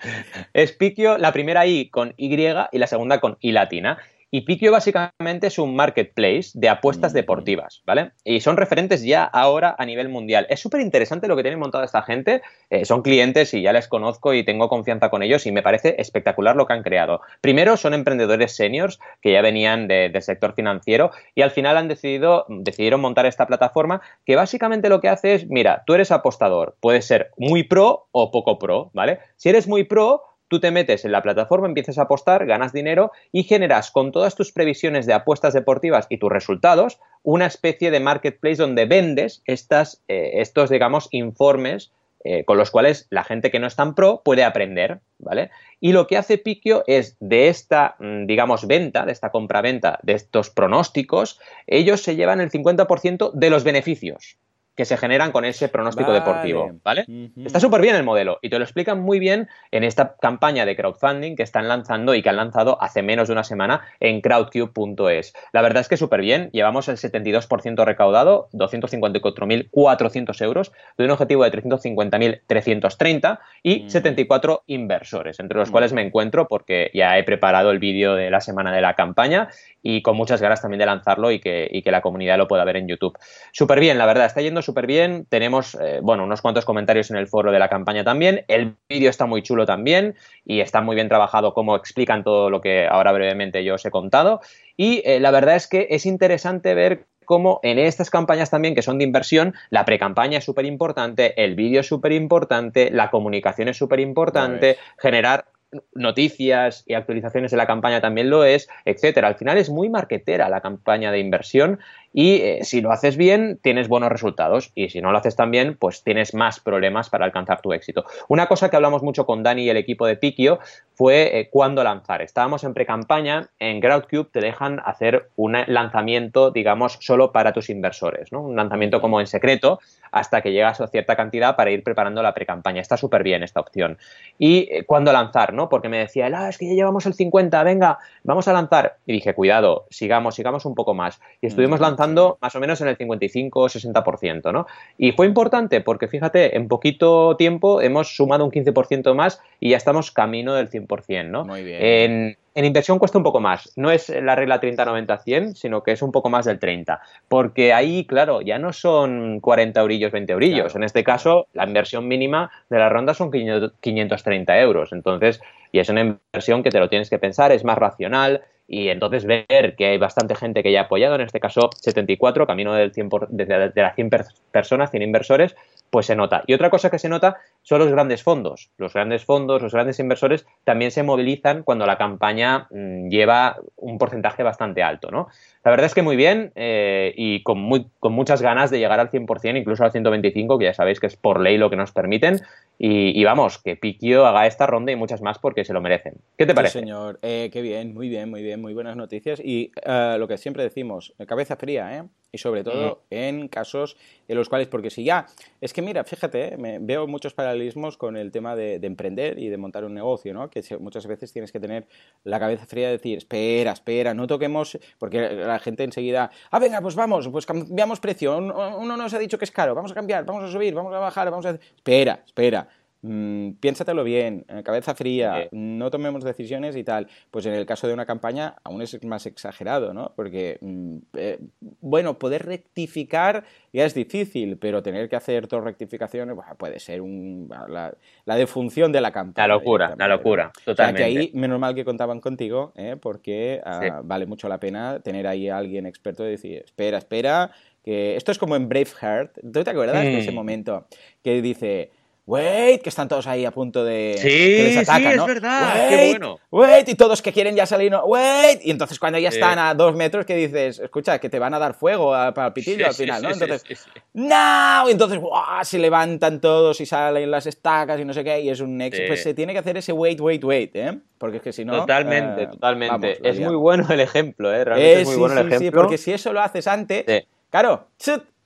Speaker 2: Es piquio, la primera I con Y y la segunda con I latina. Y Piquio básicamente es un marketplace de apuestas deportivas, ¿vale? Y son referentes ya ahora a nivel mundial. Es súper interesante lo que tienen montado esta gente. Eh, son clientes y ya les conozco y tengo confianza con ellos y me parece espectacular lo que han creado. Primero, son emprendedores seniors que ya venían del sector financiero y al final han decidido, decidieron montar esta plataforma que básicamente lo que hace es, mira, tú eres apostador, puedes ser muy pro o poco pro, ¿vale? Si eres muy pro, tú te metes en la plataforma, empiezas a apostar, ganas dinero y generas con todas tus previsiones de apuestas deportivas y tus resultados una especie de marketplace donde vendes estas, eh, estos, digamos, informes eh, con los cuales la gente que no es tan pro puede aprender, ¿vale? Y lo que hace Piquio es de esta, mm, digamos, venta, de esta compra-venta, de estos pronósticos, ellos se llevan el 50% de los beneficios que se generan con ese pronóstico deportivo, ¿vale? Está súper bien el modelo y te lo explican muy bien en esta campaña de crowdfunding que están lanzando y que han lanzado hace menos de una semana en crowdcube.es. La verdad es que súper bien, llevamos el 72% recaudado, 254.400 euros, de un objetivo de 350.330 y 74 mm. inversores, entre los cuales me encuentro porque ya he preparado el vídeo de la semana de la campaña y con muchas ganas también de lanzarlo y que, y que la comunidad lo pueda ver en YouTube. Súper bien, la verdad, está yendo súper bien. Tenemos, eh, bueno, unos cuantos comentarios en el foro de la campaña también. El vídeo está muy chulo también y está muy bien trabajado como explican todo lo que ahora brevemente yo os he contado. Y eh, la verdad es que es interesante ver cómo en estas campañas también que son de inversión, la pre-campaña es súper importante, el vídeo es súper importante, la comunicación es súper importante, generar noticias y actualizaciones de la campaña también lo es, etcétera. Al final es muy marketera la campaña de inversión y eh, si lo haces bien tienes buenos resultados y si no lo haces tan bien pues tienes más problemas para alcanzar tu éxito. Una cosa que hablamos mucho con Dani y el equipo de Piquio fue eh, cuándo lanzar. Estábamos en pre-campaña, en Crowdcube te dejan hacer un lanzamiento digamos solo para tus inversores, ¿no? un lanzamiento como en secreto hasta que llegas a cierta cantidad para ir preparando la pre-campaña. Está súper bien esta opción. ¿Y eh, cuándo lanzar? ¿no? Porque me decía, ah, es que ya llevamos el 50, venga, vamos a lanzar. Y dije, cuidado, sigamos, sigamos un poco más. Y estuvimos lanzando más o menos en el 55-60%, ¿no? Y fue importante porque, fíjate, en poquito tiempo hemos sumado un 15% más y ya estamos camino del 100%, ¿no?
Speaker 1: Muy bien.
Speaker 2: En, en inversión cuesta un poco más. No es la regla 30-90-100, sino que es un poco más del 30. Porque ahí, claro, ya no son 40 eurillos, 20 eurillos. en este caso, la inversión mínima de la ronda son 530 euros. Entonces, y es una inversión que te lo tienes que pensar, es más racional. Y entonces ver que hay bastante gente que ya ha apoyado, en este caso 74, camino del 100 de, de, las 100 personas, 100 inversores, pues se nota. Y otra cosa que se nota son los grandes fondos. Los grandes fondos, los grandes inversores también se movilizan cuando la campaña mm, lleva un porcentaje bastante alto, ¿no? La verdad es que muy bien eh, y con, muy, con muchas ganas de llegar al 100%, incluso al 125, que ya sabéis que es por ley lo que nos permiten. Y, vamos, que Piquio haga esta ronda y muchas más porque se lo merecen. ¿Qué te parece?
Speaker 1: Sí, señor. Eh, qué bien, muy bien, muy bien, muy buenas noticias. Y eh, lo que siempre decimos, cabeza fría, ¿eh? Y sobre todo en casos en los cuales, porque si ya, es que mira, fíjate, me veo muchos paralelismos con el tema de, emprender y de montar un negocio, ¿no? Que muchas veces tienes que tener la cabeza fría de decir, espera, espera, no toquemos, porque la gente enseguida, ah, venga, pues vamos, pues cambiamos precio, uno nos ha dicho que es caro, vamos a cambiar, vamos a subir, vamos a bajar, vamos a... Espera, espera Mm, piénsatelo bien, eh, cabeza fría, no tomemos decisiones y tal. Pues en el caso de una campaña aún es más exagerado, ¿no? Porque, mm, eh, bueno, poder rectificar ya es difícil, pero tener que hacer dos rectificaciones puede ser un, la, defunción de la campaña.
Speaker 2: La locura, la locura, totalmente.
Speaker 1: O que ahí, menos mal que contaban contigo, ¿eh? porque ah, vale mucho la pena tener ahí a alguien experto y decir, espera, espera, que esto es como en Braveheart, ¿tú te acuerdas de ese mm. momento? Que dice wait, que están todos ahí a punto de
Speaker 2: sí,
Speaker 1: que les
Speaker 2: atacan,
Speaker 1: sí,
Speaker 2: ¿no? es verdad, qué bueno.
Speaker 1: Wait, y todos que quieren ya salir, ¿no? wait, y entonces cuando ya están a dos metros que dices, escucha, que te van a dar fuego para el pitillo al final, ¿no? Entonces, no, y entonces se levantan todos y salen las estacas y no sé qué, y es un éxito, pues se tiene que hacer ese wait, wait, wait, ¿eh? Porque es que si no...
Speaker 2: Totalmente, eh, totalmente. es muy bueno el ejemplo, ¿eh? Realmente es, muy bueno el ejemplo. Sí,
Speaker 1: porque si eso lo haces antes, claro,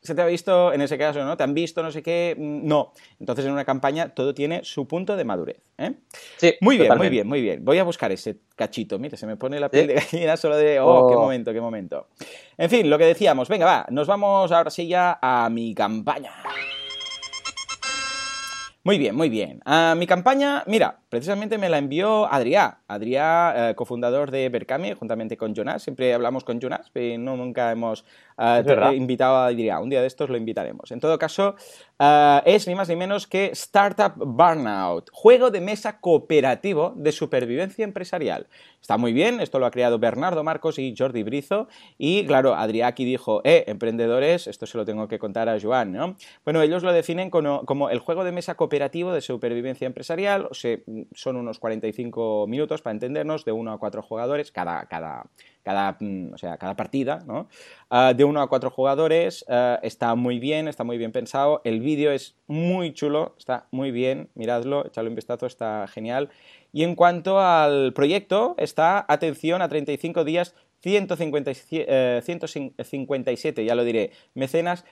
Speaker 1: se te ha visto, en ese caso, ¿no? Te han visto, no sé qué, mm, no. Entonces en una campaña todo tiene su punto de madurez. ¿eh?
Speaker 2: Sí,
Speaker 1: muy bien, muy bien, muy bien. Voy a buscar ese cachito. Mira, se me pone la piel de gallina solo de, oh, qué oh. momento, qué momento. En fin, lo que decíamos, venga, va, nos vamos ahora sí ya a mi campaña. Muy bien, muy bien. A mi campaña, mira, precisamente me la envió Adrià. Adrià, cofundador de Berkami, juntamente con Jonas. Siempre hablamos con Jonas, pero no, nunca hemos invitado a Adrià. Un día de estos lo invitaremos. En todo caso, es ni más ni menos que Startup Burnout, juego de mesa cooperativo de supervivencia empresarial. Está muy bien, esto lo ha creado Bernardo Marcos y Jordi Brizo. Y claro, Adriaki dijo, eh, emprendedores, esto se lo tengo que contar a Joan, ¿no? Bueno, ellos lo definen como, el juego de mesa cooperativo de supervivencia empresarial, o sea, son unos 45 minutos para entendernos, de uno a cuatro jugadores, cada, cada, cada, mm, o sea, cada partida, ¿no? Ah, de uno a cuatro jugadores, ah, está muy bien, está muy bien pensado, el vídeo es muy chulo, está muy bien, miradlo, echadle un vistazo, está genial. Y en cuanto al proyecto, está, atención, a 35 días, 157, 157 ya lo diré, mecenas,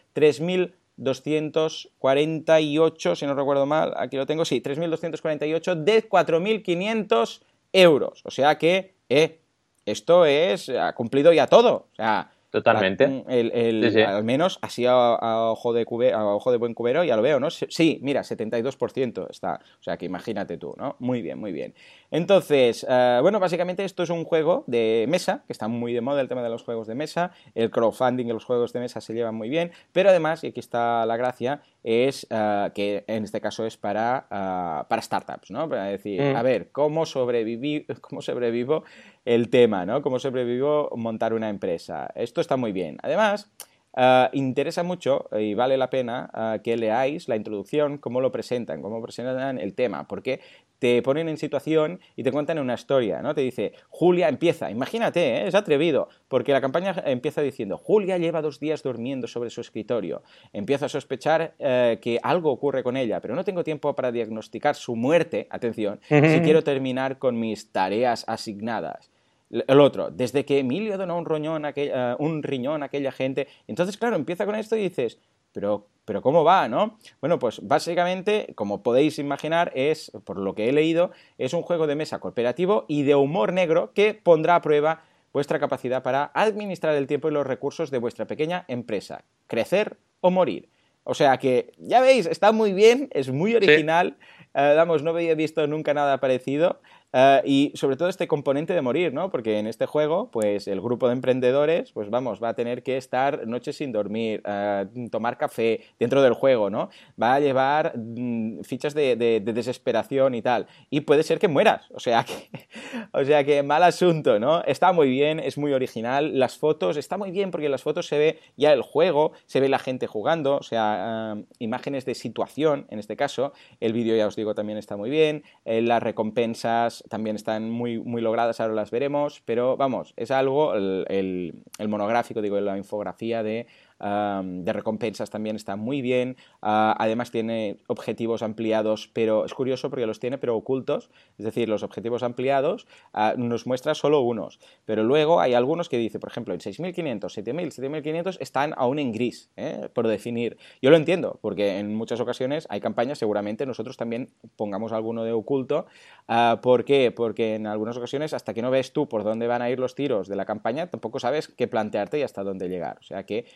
Speaker 1: 3.248, si no recuerdo mal, aquí lo tengo, sí, 3.248 de 4.500 euros. O sea que, eh, esto es, ha cumplido ya todo. O sea,
Speaker 2: Totalmente.
Speaker 1: Mm, al menos así a, ojo de a ojo de buen cubero ya lo veo, ¿no? Sí, mira, 72% está. O sea que imagínate tú, ¿no? Muy bien, muy bien. Entonces, eh, bueno, básicamente esto es un juego de mesa, que está muy de moda el tema de los juegos de mesa. El crowdfunding y los juegos de mesa se llevan muy bien. Pero además, y aquí está la gracia, es eh, que en este caso es para, eh, para startups, ¿no? Para decir, mm. a ver, ¿cómo, sobreviví, ¿cómo sobrevivo el tema, ¿no? ¿Cómo sobrevivo montar una empresa? Esto está muy bien. Además, eh, interesa mucho y vale la pena que leáis la introducción, cómo lo presentan, cómo presentan el tema, porque te ponen en situación y te cuentan una historia, ¿no? Te dice, Julia empieza, imagínate, ¿eh? es atrevido, porque la campaña empieza diciendo, Julia lleva dos días durmiendo sobre su escritorio, empiezo a sospechar que algo ocurre con ella, pero no tengo tiempo para diagnosticar su muerte, atención, si quiero terminar con mis tareas asignadas. El otro, desde que Emilio donó un, roñón eh, un riñón a aquella gente. Entonces, claro, empieza con esto y dices, pero, pero ¿cómo va, no? Bueno, pues básicamente, como podéis imaginar, es, por lo que he leído, es un juego de mesa cooperativo y de humor negro que pondrá a prueba vuestra capacidad para administrar el tiempo y los recursos de vuestra pequeña empresa, crecer o morir. O sea que, ya veis, está muy bien, es muy original. Eh, vamos, no había visto nunca nada parecido. Eh, y sobre todo este componente de morir, ¿no? Porque en este juego, pues el grupo de emprendedores, pues vamos, va a tener que estar noches sin dormir, eh, tomar café dentro del juego, ¿no? Va a llevar mm, fichas de, desesperación y tal. Y puede ser que mueras, o sea que, o sea que mal asunto, ¿no? Está muy bien, es muy original. Las fotos, está muy bien porque en las fotos se ve ya el juego, se ve la gente jugando, o sea, eh, imágenes de situación en este caso. El vídeo, ya os digo, también está muy bien. las recompensas también están muy, muy logradas, ahora las veremos, pero vamos, es algo, el, el monográfico, digo, la infografía de de recompensas también está muy bien. Ah, además tiene objetivos ampliados, pero es curioso porque los tiene pero ocultos. Es decir, los objetivos ampliados ah, nos muestra solo unos. Pero luego hay algunos que dice, por ejemplo, en 6.500, 7.000, 7.500 están aún en gris, ¿eh? por definir. Yo lo entiendo, porque en muchas ocasiones hay campañas, seguramente nosotros también pongamos alguno de oculto. Ah, ¿Por qué? Porque en algunas ocasiones, hasta que no ves tú por dónde van a ir los tiros de la campaña, tampoco sabes qué plantearte y hasta dónde llegar. O sea que,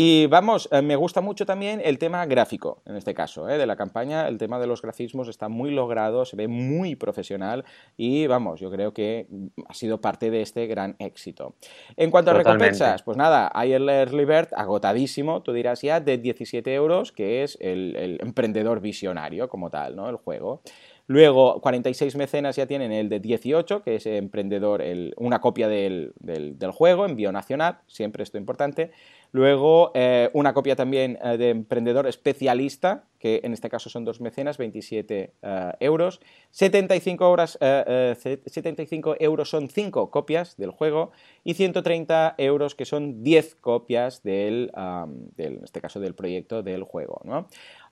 Speaker 1: y vamos, eh, me gusta mucho también el tema gráfico, en este caso, eh, de la campaña. El tema de los grafismos está muy logrado, se ve muy profesional y vamos, yo creo que ha sido parte de este gran éxito. En cuanto a recompensas, pues nada, hay el Early Bird agotadísimo, tú dirás ya, de 17 euros, que es el, el emprendedor visionario como tal, ¿no? El juego. Luego, 46 mecenas ya tienen el de 18, que es emprendedor, una copia del, juego, envío nacional, siempre esto importante. Luego, eh, una copia también eh, de emprendedor especialista, que en este caso son dos mecenas, 27 eh, euros. 75, horas, 75 euros son 5 copias del juego y 130 euros que son 10 copias del, del, en este caso del proyecto del juego. ¿no?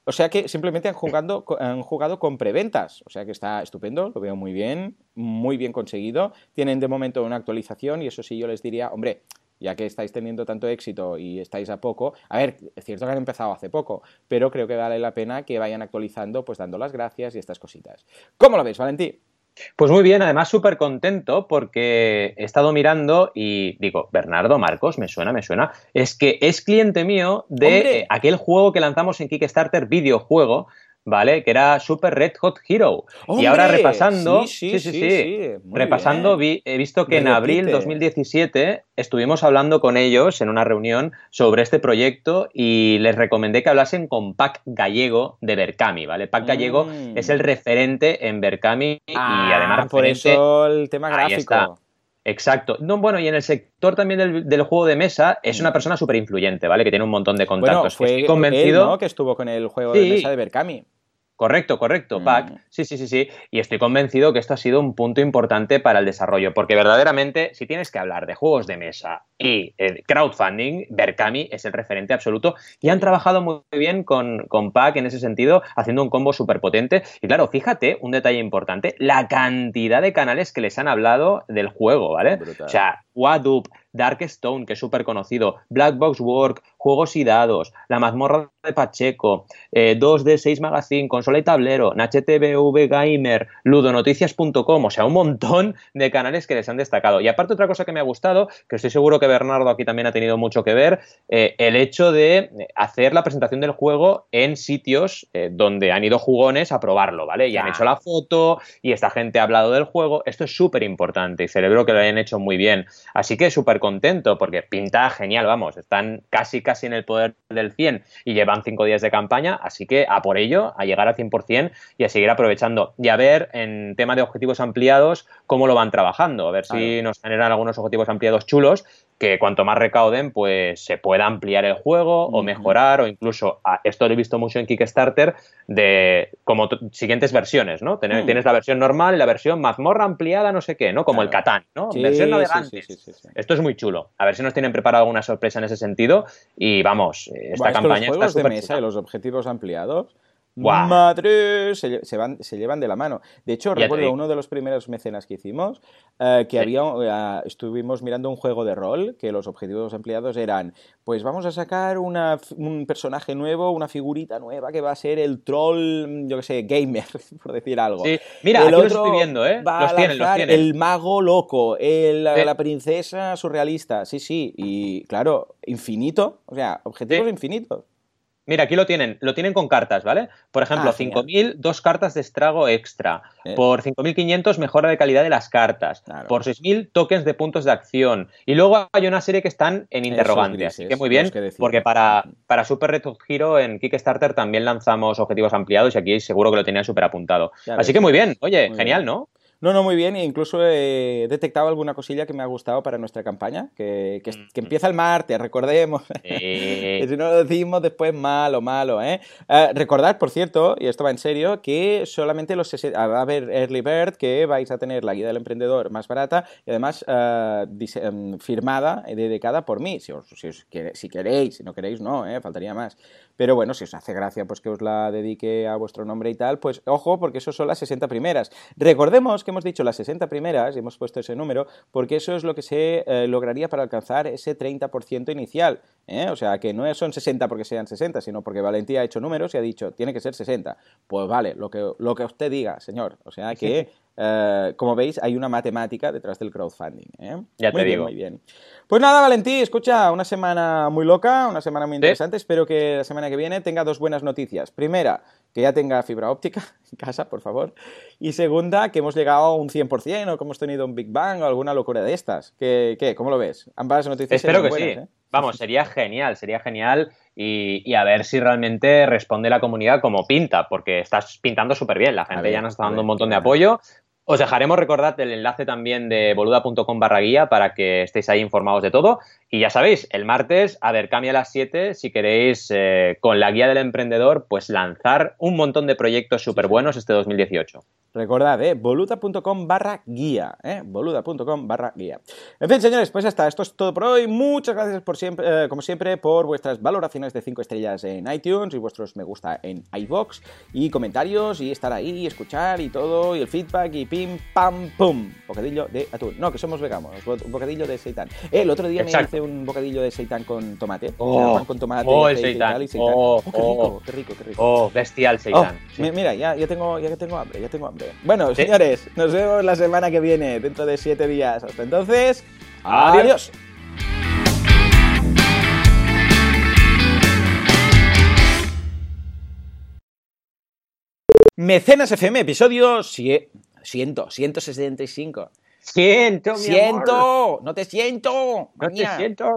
Speaker 1: O sea que simplemente han, jugado, han jugado con preventas. O sea que está estupendo, lo veo muy bien, muy bien conseguido. Tienen de momento una actualización y eso sí yo les diría, hombre, ya que estáis teniendo tanto éxito y estáis a poco, a ver, es cierto que han empezado hace poco, pero creo que vale la pena que vayan actualizando, pues dando las gracias y estas cositas. ¿Cómo lo ves, Valentín?
Speaker 2: Pues muy bien, además súper contento porque he estado mirando y digo, Bernardo Marcos, me suena, me suena. Es que es cliente mío de aquel juego que lanzamos en Kickstarter, videojuego, ¿vale? Que era Super Red Hot Hero. y ahora repasando, sí, sí, sí, repasando, he visto que en abril 2017 estuvimos hablando con ellos en una reunión sobre este proyecto y les recomendé que hablasen con Pac Gallego de Berkami, ¿vale? Pac Gallego mm. es el referente en Berkami y
Speaker 1: ah,
Speaker 2: además
Speaker 1: por eso el tema gráfico.
Speaker 2: Exacto. No, bueno, y en el sector también del, juego de mesa es una persona súper influyente, ¿vale? Que tiene un montón de contactos.
Speaker 1: Bueno, fue convencido. Que estuvo con el juego de mesa de Berkami.
Speaker 2: Correcto, correcto, Pac. Mm. Sí, sí, sí, sí. Y estoy convencido que esto ha sido un punto importante para el desarrollo, porque verdaderamente, si tienes que hablar de juegos de mesa y eh, crowdfunding, Berkami es el referente absoluto y han trabajado muy bien con, con Pac en ese sentido, haciendo un combo súper potente. Y claro, fíjate, un detalle importante, la cantidad de canales que les han hablado del juego, ¿vale? O sea, Wadup, Darkstone, que es súper conocido, Black Box Work, Juegos y Dados, La Mazmorra de Pacheco, 2D6 eh, Magazine, Consola y Tablero, NHTVV Gamer, ludonoticias.com, o sea, un montón de canales que les han destacado. Y aparte otra cosa que me ha gustado, que estoy seguro que Bernardo aquí también ha tenido mucho que ver, eh, el hecho de hacer la presentación del juego en sitios eh, donde han ido jugones a probarlo, ¿vale? Y han hecho la foto y esta gente ha hablado del juego. Esto es súper importante y celebro que lo hayan hecho muy bien. Así que súper contento porque pinta genial, vamos, están casi casi en el poder del 100 y llevan cinco días de campaña, así que a por ello, a llegar al 100% y a seguir aprovechando. Y a ver en tema de objetivos ampliados cómo lo van trabajando, a ver si nos generan algunos objetivos ampliados chulos que cuanto más recauden, pues se pueda ampliar el juego o mejorar o incluso, esto lo he visto mucho en Kickstarter, de como siguientes versiones, ¿no? Mm. Tienes, la versión normal y la versión mazmorra ampliada, no sé qué, ¿no? Como el Catán, ¿no? versión navegante. esto es muy chulo. A ver si nos tienen preparado alguna sorpresa en ese sentido y vamos, esta campaña
Speaker 1: los juegos de mesa y los objetivos ampliados Madre, se, van, se llevan de la mano. De hecho, recuerdo uno de los primeros mecenas que hicimos, eh, que había, eh, estuvimos mirando un juego de rol, que los objetivos empleados eran, pues vamos a sacar una, un personaje nuevo, una figurita nueva que va a ser el troll, yo que sé, gamer, por decir algo.
Speaker 2: Mira, el otro estoy viendo, ¿eh?
Speaker 1: los tienen, los tienen. El mago loco, el, la princesa surrealista, sí, sí, y claro, infinito, o sea, objetivos infinitos.
Speaker 2: Mira, aquí lo tienen, lo tienen con cartas, ¿vale? Por ejemplo, 5.000, ah, dos cartas de estrago extra. Eh. Por 5.500, mejora de calidad de las cartas. Por 6.000, tokens de puntos de acción. Y luego hay una serie que están en interrogantes. Así que muy bien, porque para, para Super Reto Giro en Kickstarter también lanzamos objetivos ampliados y aquí seguro que lo tenían súper apuntado. Así que muy bien, oye, genial, ¿no?
Speaker 1: No, no, muy bien. E incluso he detectado alguna cosilla que me ha gustado para nuestra campaña, que, que, empieza el martes, recordemos. si no lo decimos después malo, malo, ¿eh? ¿eh? Recordad, por cierto, y esto va en serio, que solamente los ah, va a haber Early Bird, que vais a tener la guía del emprendedor más barata y además uh, firmada y dedicada por mí. Si, os, si, si, queréis, si no queréis, no, ¿eh? faltaría más. Pero bueno, si os hace gracia pues que os la dedique a vuestro nombre y tal, pues ojo, porque eso son las 60 primeras. Recordemos que hemos dicho las 60 primeras, y hemos puesto ese número, porque eso es lo que se eh, lograría para alcanzar ese 30% inicial. ¿eh? O sea, que no son 60 porque sean 60, sino porque Valentía ha hecho números y ha dicho, tiene que ser 60. Pues vale, lo que, lo que usted diga, señor. O sea que... Eh, como veis, hay una matemática detrás del crowdfunding. ¿eh?
Speaker 2: Ya te
Speaker 1: muy
Speaker 2: digo.
Speaker 1: muy bien. Pues nada, Valentí, escucha, una semana muy loca, una semana muy interesante. Espero que la semana que viene tenga dos buenas noticias. Primera, que ya tenga fibra óptica en casa, por favor. Y segunda, que hemos llegado a un 100% o que hemos tenido un Big Bang o alguna locura de estas. ¿Qué? qué? ¿Cómo lo ves? Ambas noticias.
Speaker 2: Espero que sí. ¿eh? Vamos, sería genial, sería genial. Y, a ver si realmente responde la comunidad como pinta, porque estás pintando súper bien. La gente ya nos está dando un montón de apoyo. Os dejaremos recordar el enlace también de boluda.com barra guía para que estéis ahí informados de todo. Y ya sabéis, el martes, a ver, cambia a las 7 si queréis eh, con la guía del emprendedor, pues lanzar un montón de proyectos súper buenos este 2018.
Speaker 1: Recordad, ¿eh? boluda.com barra guía, ¿eh? boluda.com barra guía. En fin, señores, pues hasta esto es todo por hoy. Muchas gracias por siempre, eh, como siempre, por vuestras valoraciones de 5 estrellas en iTunes y vuestros me gusta en iBox y comentarios y estar ahí y escuchar y todo y el feedback y pim, pam, pum. Bocadillo de atún. No, que somos veganos, bocadillo de seitan. el otro día me hice un bocadillo de seitan con tomate.
Speaker 2: Oh,
Speaker 1: con tomate,
Speaker 2: oh, el seitan.
Speaker 1: Oh, oh, qué rico, qué rico, qué rico.
Speaker 2: Oh, bestial seitan.
Speaker 1: Oh, mira, ya, ya, tengo, ya tengo hambre, ya tengo hambre. Bueno, señores, nos vemos la semana que viene, dentro de siete días. Hasta entonces, adiós. Mecenas FM, episodio sie- siento, 165.
Speaker 2: Siento, mi
Speaker 1: ¡Siento!
Speaker 2: amor.
Speaker 1: ¡No te siento!
Speaker 2: No te siento.